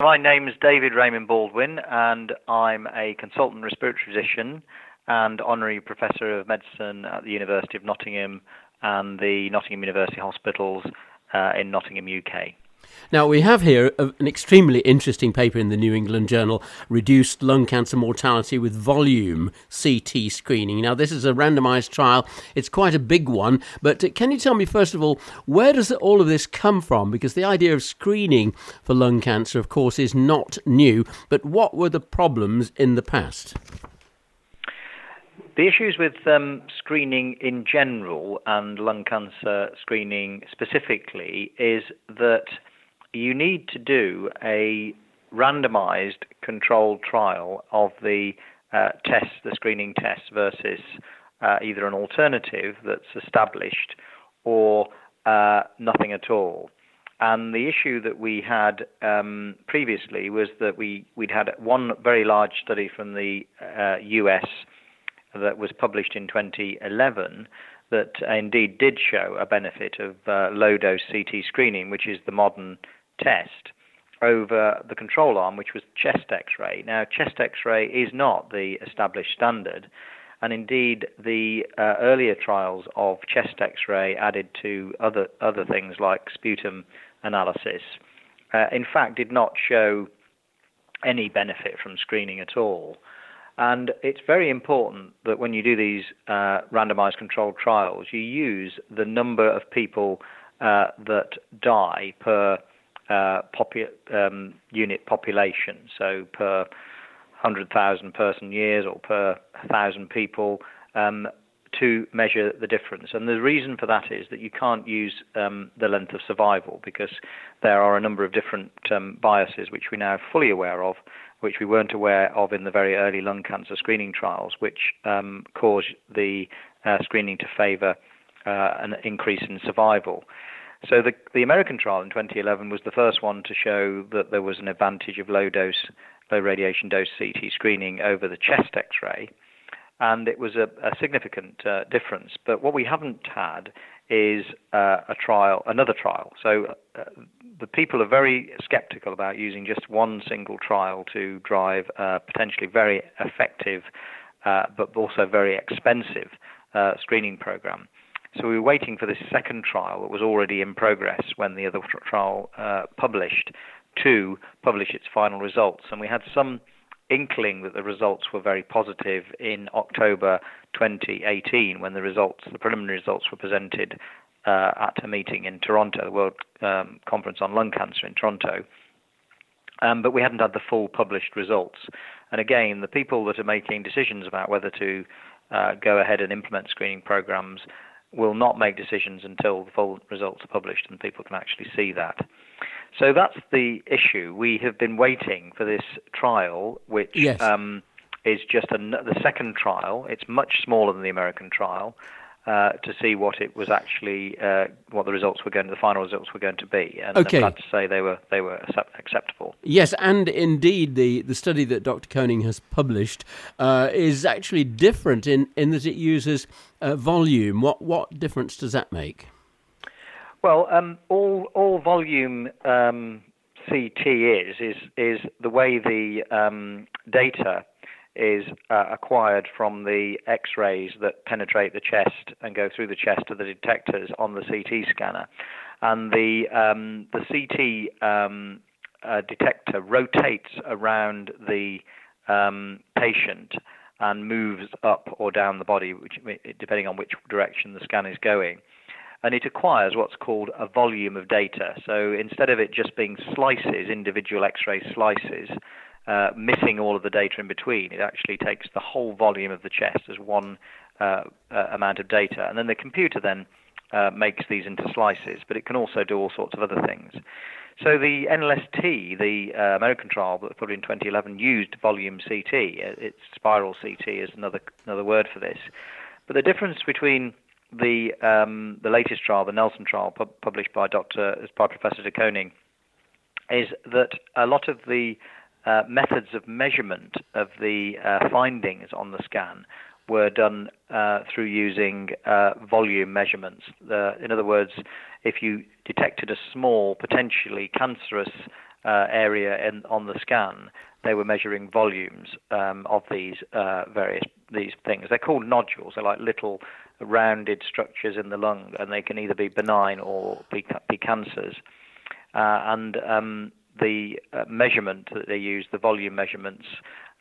My name is David Raymond Baldwin, and I'm a consultant respiratory physician and honorary professor of medicine at the University of Nottingham and the Nottingham University Hospitals uh, in Nottingham, UK. Now, we have here an extremely interesting paper in the New England Journal Reduced Lung Cancer Mortality with Volume CT Screening. Now, this is a randomized trial. It's quite a big one, but can you tell me, first of all, where does all of this come from? Because the idea of screening for lung cancer, of course, is not new, but what were the problems in the past? The issues with um, screening in general and lung cancer screening specifically is that you need to do a randomized controlled trial of the uh, test, the screening test, versus uh, either an alternative that's established or uh, nothing at all. And the issue that we had um, previously was that we, we'd had one very large study from the US uh, that was published in 2011 that indeed did show a benefit of uh, low dose CT screening, which is the modern test over the control arm, which was chest x ray. Now, chest x ray is not the established standard, and indeed, the uh, earlier trials of chest x ray added to other, other things like sputum analysis, uh, in fact, did not show any benefit from screening at all. And it's very important that when you do these uh, randomized controlled trials, you use the number of people uh, that die per uh, popu- um, unit population, so per 100,000 person years or per 1,000 people, um, to measure the difference. And the reason for that is that you can't use um, the length of survival because there are a number of different um, biases which we're now fully aware of, which we weren't aware of in the very early lung cancer screening trials, which um, cause the uh, screening to favour uh, an increase in survival. So the, the American trial in 2011 was the first one to show that there was an advantage of low dose, low radiation dose CT screening over the chest X-ray, and it was a, a significant uh, difference. But what we haven't had is uh, a trial, another trial. So uh, the people are very skeptical about using just one single trial to drive a potentially very effective, uh, but also very expensive uh, screening program. So we were waiting for this second trial that was already in progress when the other trial uh, published to publish its final results. And we had some inkling that the results were very positive in October 2018 when the results, the preliminary results, were presented uh, at a meeting in Toronto, the World um, Conference on Lung Cancer in Toronto. Um, but we hadn't had the full published results. And again, the people that are making decisions about whether to uh, go ahead and implement screening programs will not make decisions until the full results are published and people can actually see that. So that's the issue. We have been waiting for this trial, which yes. um, is just a, the second trial. It's much smaller than the American trial. Uh, to see what it was actually, uh, what the results were going, to, the final results were going to be, and okay. I'm glad to say they were they were acceptable. Yes, and indeed, the, the study that Dr. Koning has published uh, is actually different in, in that it uses uh, volume. What what difference does that make? Well, um, all all volume um, CT is is is the way the um, data is uh, acquired from the X-rays that penetrate the chest and go through the chest to the detectors on the CT scanner, and the um, the CT um, uh, detector rotates around the um, patient and moves up or down the body, which, depending on which direction the scan is going. And it acquires what's called a volume of data. So instead of it just being slices, individual X-ray slices, uh, missing all of the data in between. It actually takes the whole volume of the chest as one uh, uh, amount of data, and then the computer then uh, makes these into slices. But it can also do all sorts of other things. So the NLST, the uh, American trial that was put in 2011, used volume CT. It's spiral CT is another another word for this. But the difference between the um, the latest trial, the Nelson trial, pu- published by Dr. by Professor de Koning, is that a lot of the uh, methods of measurement of the uh, findings on the scan were done uh, through using uh, volume measurements. in other words, if you detected a small, potentially cancerous uh, area in, on the scan, they were measuring volumes um, of these various these things. They're called nodules. They're like little rounded structures in the lung, and they can either be benign or be, be cancers. And um, the uh, measurement that they use, the volume measurements,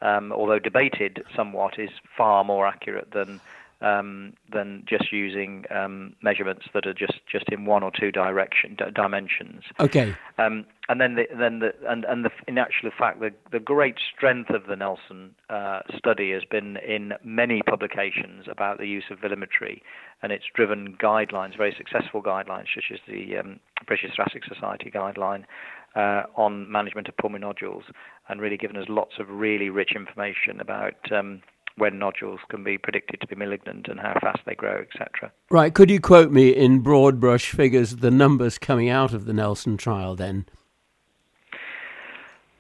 um, although debated somewhat, is far more accurate than um, than just using um, measurements that are just, just in one or two direction d- dimensions. Okay. Um, and then the, then the and and the, in actual fact the the great strength of the Nelson uh, study has been in many publications about the use of volumetry, and it's driven guidelines, very successful guidelines, such as the um, British Thoracic Society guideline uh, on management of pulmonary nodules, and really given us lots of really rich information about um, when nodules can be predicted to be malignant and how fast they grow, etc. Right. Could you quote me in broad brush figures the numbers coming out of the Nelson trial then?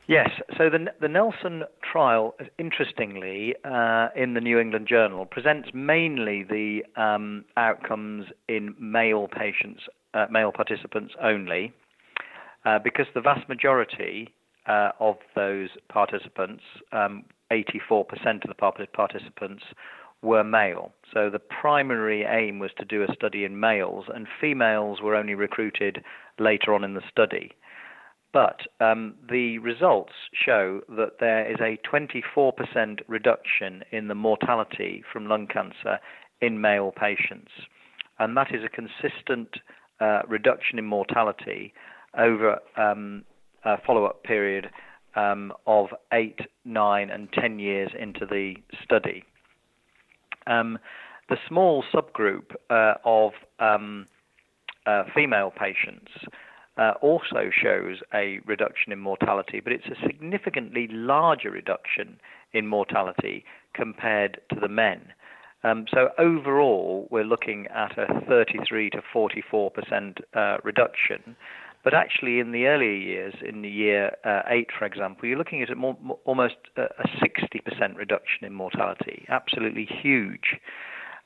Yes. So the the Nelson trial, interestingly, uh, in the New England Journal, presents mainly the um, outcomes in male patients, uh, male participants only, uh, because the vast majority uh, of those participants um, 84% of the participants were male. So the primary aim was to do a study in males, and females were only recruited later on in the study. But um, the results show that there is a 24% reduction in the mortality from lung cancer in male patients. And that is a consistent uh, reduction in mortality over um, a follow up period um, of eight, nine, and ten years into the study. Um, the small subgroup uh, of um, uh, female patients uh, also shows a reduction in mortality, but it's a significantly larger reduction in mortality compared to the men. Um, so overall, we're looking at a 33 to 44 percent uh, reduction, but actually, in the earlier years, in the year uh, eight, for example, you're looking at a more, almost a 60% reduction in mortality. Absolutely huge.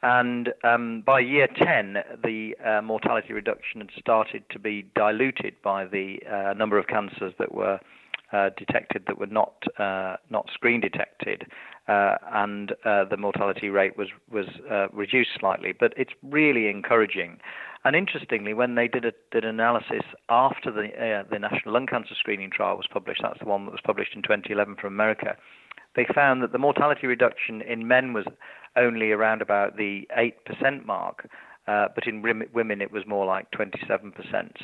And um, by year 10, the uh, mortality reduction had started to be diluted by the uh, number of cancers that were uh, detected that were not uh, not screen detected, uh, and uh, the mortality rate was was reduced slightly. But it's really encouraging. And interestingly, when they did a, did an analysis after the uh, the National Lung Cancer Screening Trial was published, that's the one that was published in 2011 from America. They found that the mortality reduction in men was only around about the 8% mark, but in women it was more like 27%.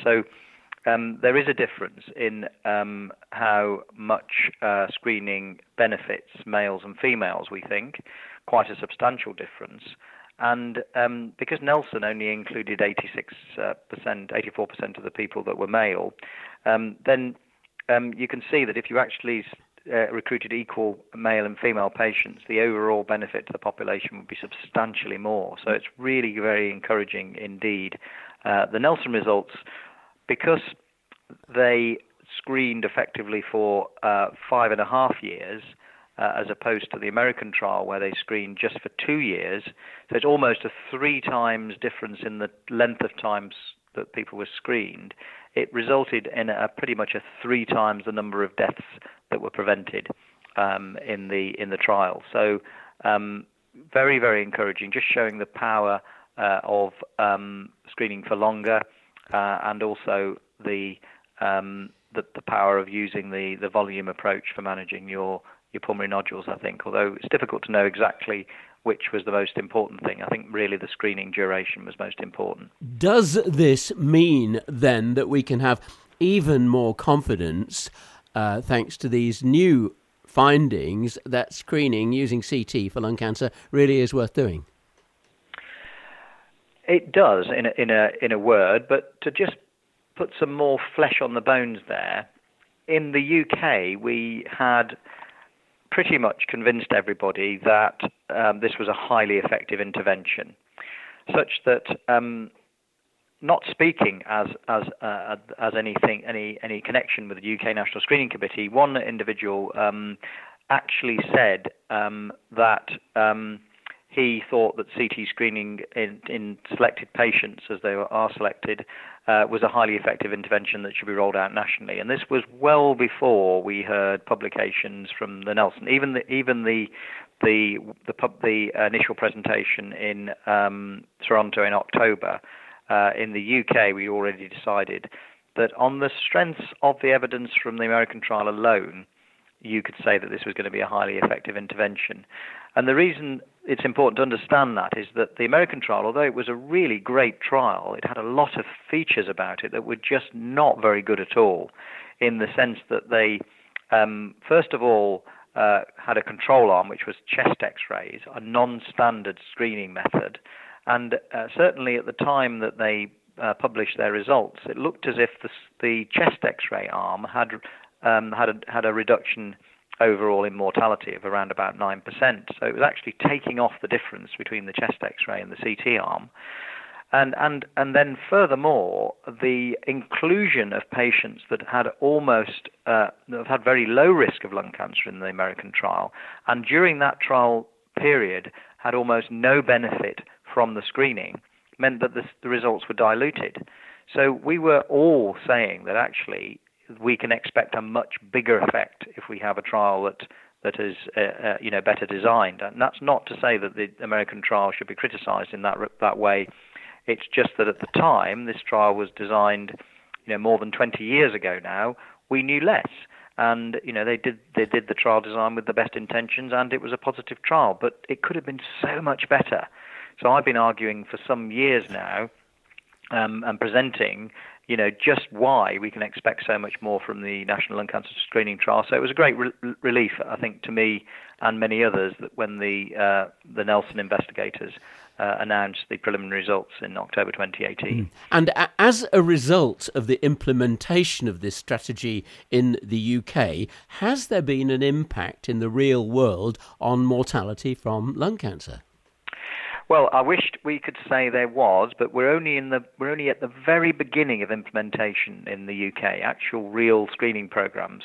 So um, there is a difference in um, how much uh, screening benefits males and females, we think, quite a substantial difference. And um, because Nelson only included 86%, uh, 84% of the people that were male, um, then um, you can see that if you actually uh, recruited equal male and female patients, the overall benefit to the population would be substantially more. So it's really very encouraging indeed. Uh, the Nelson results because they screened effectively for uh, five and a half years, uh, as opposed to the American trial where they screened just for two years. So it's almost a three times difference in the length of times that people were screened. It resulted in a pretty much a three times the number of deaths that were prevented um, in the in the trial. So um, very very encouraging, just showing the power uh, of um, screening for longer uh, and also the, um, the, the power of using the the volume approach for managing your your pulmonary nodules. I think, although it's difficult to know exactly which was the most important thing. I think really the screening duration was most important. Does this mean then that we can have even more confidence, uh, thanks to these new findings, that screening using CT for lung cancer really is worth doing? It does, in a, in a in a word, but to just put some more flesh on the bones there. In the UK, we had pretty much convinced everybody that um, this was a highly effective intervention, such that um, not speaking as as uh, as anything any any connection with the UK National Screening Committee, one individual um, actually said um, that um, he thought that CT screening in, in selected patients, as they are selected, uh, was a highly effective intervention that should be rolled out nationally. And this was well before we heard publications from the Nelson. Even the even the the the, pub, the initial presentation in um, Toronto in October. Uh, in the UK, we already decided that on the strengths of the evidence from the American trial alone, you could say that this was going to be a highly effective intervention. And the reason it's important to understand that is that the American trial, although it was a really great trial, it had a lot of features about it that were just not very good at all, in the sense that they, um, first of all, uh, had a control arm which was chest X-rays, a non-standard screening method, and uh, certainly at the time that they uh, published their results, it looked as if the, the chest X-ray arm had um, had a, had a reduction overall in mortality of around about 9%. So it was actually taking off the difference between the chest x-ray and the CT arm. And, and, and then furthermore, the inclusion of patients that had almost, uh, have had very low risk of lung cancer in the American trial, and during that trial period had almost no benefit from the screening, meant that the, the results were diluted. So we were all saying that actually we can expect a much bigger effect if we have a trial that that is uh, uh, you know better designed. And that's not to say that the American trial should be criticised in that that way. It's just that at the time this trial was designed, you know, more than 20 years ago now. We knew less, and you know they did they did the trial design with the best intentions, and it was a positive trial. But it could have been so much better. So I've been arguing for some years now um, and presenting you know, just why we can expect so much more from the National Lung Cancer Screening Trial. So it was a great re- relief, I think, to me and many others that when the uh, the Nelson investigators uh, announced the preliminary results in October 2018. Mm. And as a result of the implementation of this strategy in the UK, has there been an impact in the real world on mortality from lung cancer? Well, I wished we could say there was, but we're only in the we're only at the very beginning of implementation in the UK, actual real screening programs.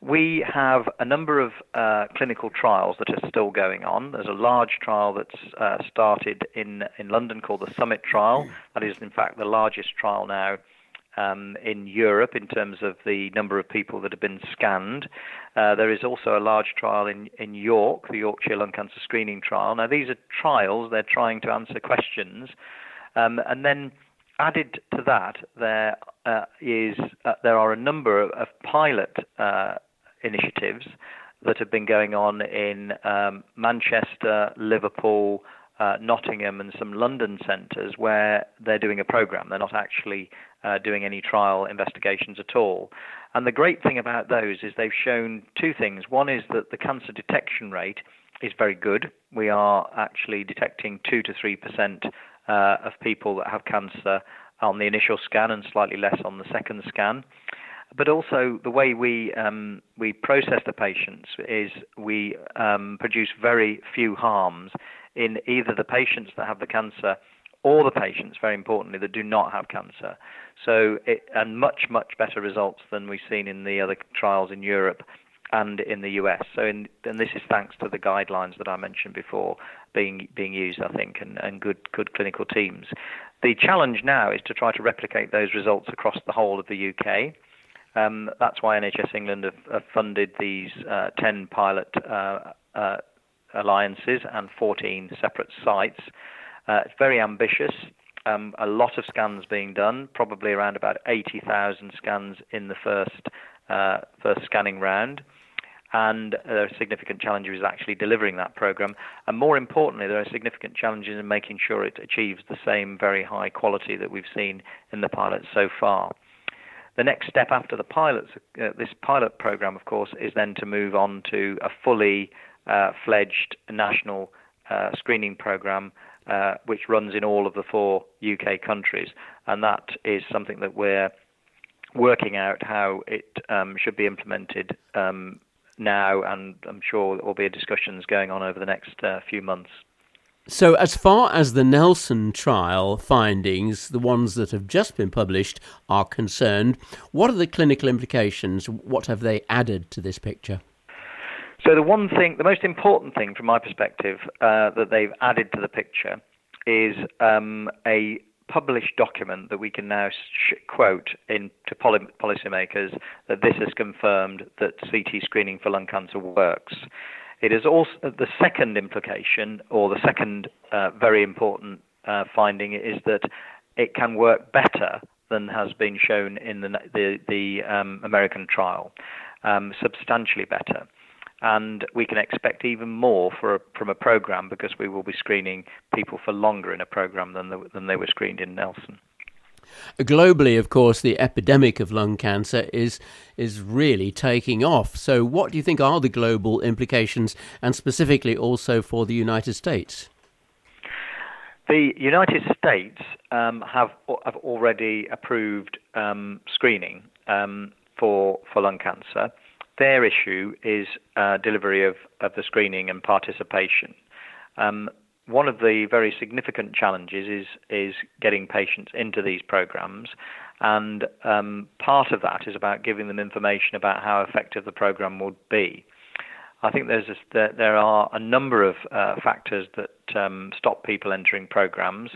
We have a number of uh, clinical trials that are still going on. There's a large trial that's uh, started in in London called the Summit trial. That is, in fact, the largest trial now um, in Europe in terms of the number of people that have been scanned. Uh, there is also a large trial in, in York, the Yorkshire Lung Cancer Screening Trial. Now, these are trials, they're trying to answer questions. Um, and then added to that, there uh, is uh, there are a number of, of pilot uh, initiatives that have been going on in um, Manchester, Liverpool, uh, Nottingham and some London centres where they're doing a program. They're not actually uh, doing any trial investigations at all. And the great thing about those is they've shown two things. One is that the cancer detection rate is very good. We are actually detecting 2 to 3% uh, of people that have cancer on the initial scan and slightly less on the second scan. But also the way we um, we process the patients is we um, produce very few harms in either the patients that have the cancer or the patients, very importantly, that do not have cancer. So, it, and much, much better results than we've seen in the other trials in Europe and in the US. So, in, and this is thanks to the guidelines that I mentioned before being being used, I think, and, and good good clinical teams. The challenge now is to try to replicate those results across the whole of the UK. Um, that's why NHS England have, have funded these uh, 10 pilot uh, uh, alliances and 14 separate sites. Uh, it's very ambitious. Um, a lot of scans being done, probably around about 80,000 scans in the first uh, first scanning round. And there are significant challenges actually delivering that program. And more importantly, there are significant challenges in making sure it achieves the same very high quality that we've seen in the pilots so far. The next step after the pilots, uh, this pilot program, of course, is then to move on to a fully uh, fledged national uh, screening program uh, which runs in all of the four UK countries, and that is something that we're working out how it um, should be implemented um, now, and I'm sure there will be discussions going on over the next uh, few months. So, as far as the Nelson trial findings, the ones that have just been published, are concerned, what are the clinical implications? What have they added to this picture? So the one thing, the most important thing from my perspective uh, that they've added to the picture is um, a published document that we can now sh- quote in to poly- policymakers that this has confirmed that CT screening for lung cancer works. It is also the second implication, or the second uh, very important uh, finding, is that it can work better than has been shown in the the, the um, American trial, um, substantially better. And we can expect even more a, from a program because we will be screening people for longer in a program than the, than they were screened in Nelson. Globally, of course, the epidemic of lung cancer is is really taking off. So, what do you think are the global implications, and specifically also for the United States? The United States um, have have already approved um, screening um, for for lung cancer. Their issue is uh, delivery of, of the screening and participation. Um, one of the very significant challenges is is getting patients into these programs, and um, part of that is about giving them information about how effective the program would be. I think there's a, there, there are a number of uh, factors that um, stop people entering programs,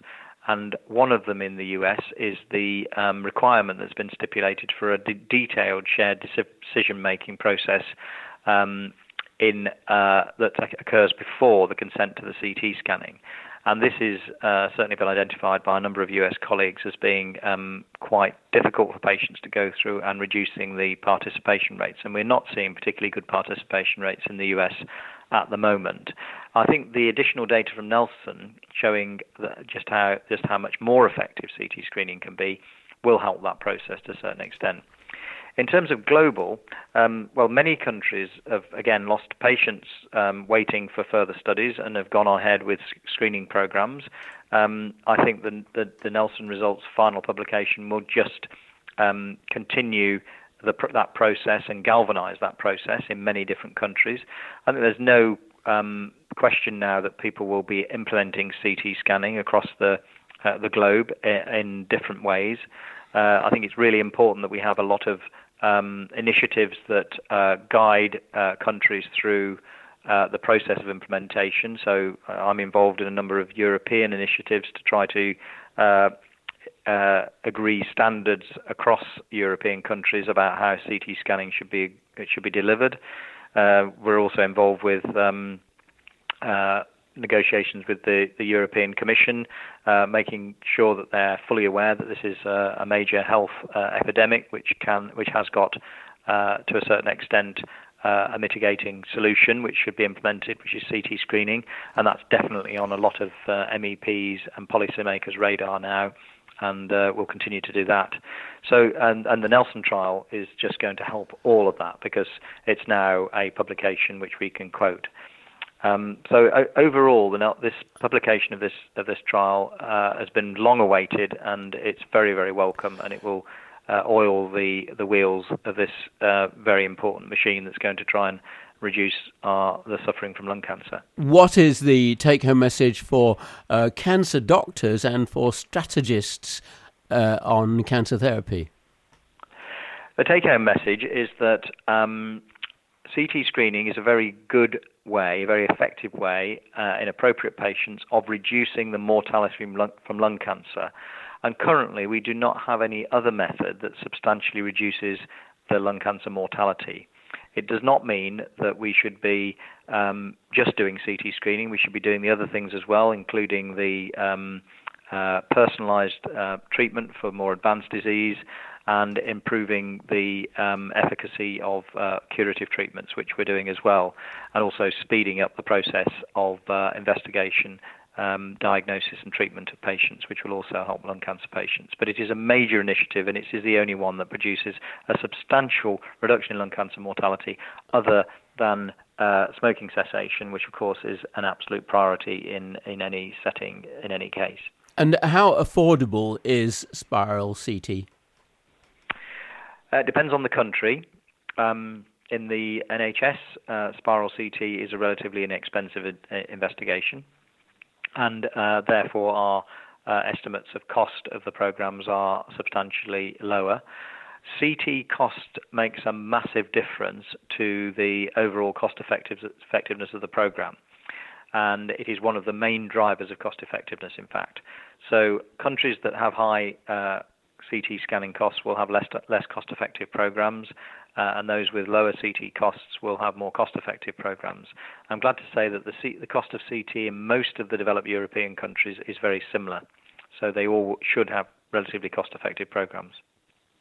and one of them in the US is the um, requirement that's been stipulated for a de- detailed shared decision-making process um, in uh, that occurs before the consent to the CT scanning. And this is uh, certainly been identified by a number of US colleagues as being um, quite difficult for patients to go through and reducing the participation rates. And we're not seeing particularly good participation rates in the US at the moment. I think the additional data from Nelson showing just how just how much more effective CT screening can be will help that process to a certain extent. In terms of global, um, well, many countries have again lost patience um, waiting for further studies and have gone ahead with screening programs. Um, I think the, the, the, Nelson results final publication will just um, continue the, that process and galvanize that process in many different countries. I think there's no um, question now that people will be implementing CT scanning across the uh, the globe in, in different ways. Uh, I think it's really important that we have a lot of um, initiatives that uh, guide uh, countries through uh, the process of implementation. So uh, I'm involved in a number of European initiatives to try to uh, uh, agree standards across European countries about how CT scanning should be should be delivered. we're also involved with um, negotiations with the, the European Commission, uh, making sure that they're fully aware that this is a, a major health uh, epidemic, which can which has got uh, to a certain extent uh, a mitigating solution, which should be implemented, which is CT screening, and that's definitely on a lot of uh, MEPs and policymakers' radar now. And uh, we'll continue to do that. So, and, and the Nelson trial is just going to help all of that because it's now a publication which we can quote. Um, so overall, the, this publication of this of this trial uh, has been long awaited, and it's very very welcome, and it will uh, oil the the wheels of this uh, very important machine that's going to try and reduce the suffering from lung cancer. What is the take-home message for uh, cancer doctors and for strategists uh, on cancer therapy? The take-home message is that. Um, CT screening is a very good way, a very effective way uh, in appropriate patients of reducing the mortality from lung, from lung cancer. And currently, we do not have any other method that substantially reduces the lung cancer mortality. It does not mean that we should be um, just doing CT screening. We should be doing the other things as well, including the um, uh, personalized uh, treatment for more advanced disease, and improving the um, efficacy of uh, curative treatments, which we're doing as well, and also speeding up the process of uh, investigation, um, diagnosis, and treatment of patients, which will also help lung cancer patients. But it is a major initiative, and it is the only one that produces a substantial reduction in lung cancer mortality, other than uh, smoking cessation, which of course is an absolute priority in, in any setting, in any case. And how affordable is spiral CT? Uh, it depends on the country. Um, in the NHS, uh, spiral CT is a relatively inexpensive uh, investigation, and uh, therefore our uh, estimates of cost of the programs are substantially lower. CT cost makes a massive difference to the overall cost effectiveness of the program. and it is one of the main drivers of cost effectiveness, in fact. So, countries that have high uh, CT scanning costs will have less less cost effective programs, Uh, and those with lower CT costs will have more cost effective programs. I'm glad to say that the, C- the cost of CT in most of the developed European countries is very similar, so they all should have relatively cost effective programs.